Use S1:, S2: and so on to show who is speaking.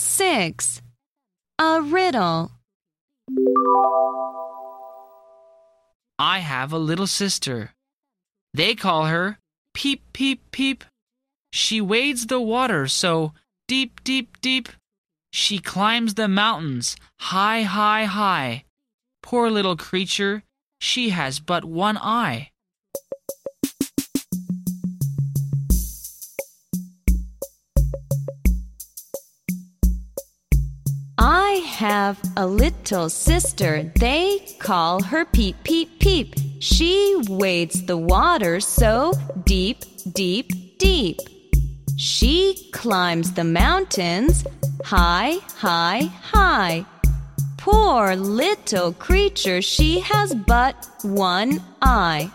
S1: 6. A riddle.
S2: I have a little sister. They call her Peep, Peep, Peep. She wades the water so deep, deep, deep. She climbs the mountains high, high, high. Poor little creature, she has but one eye.
S1: Have a little sister. They call her Peep, Peep, Peep. She wades the water so deep, deep, deep. She climbs the mountains high, high, high. Poor little creature, she has but one eye.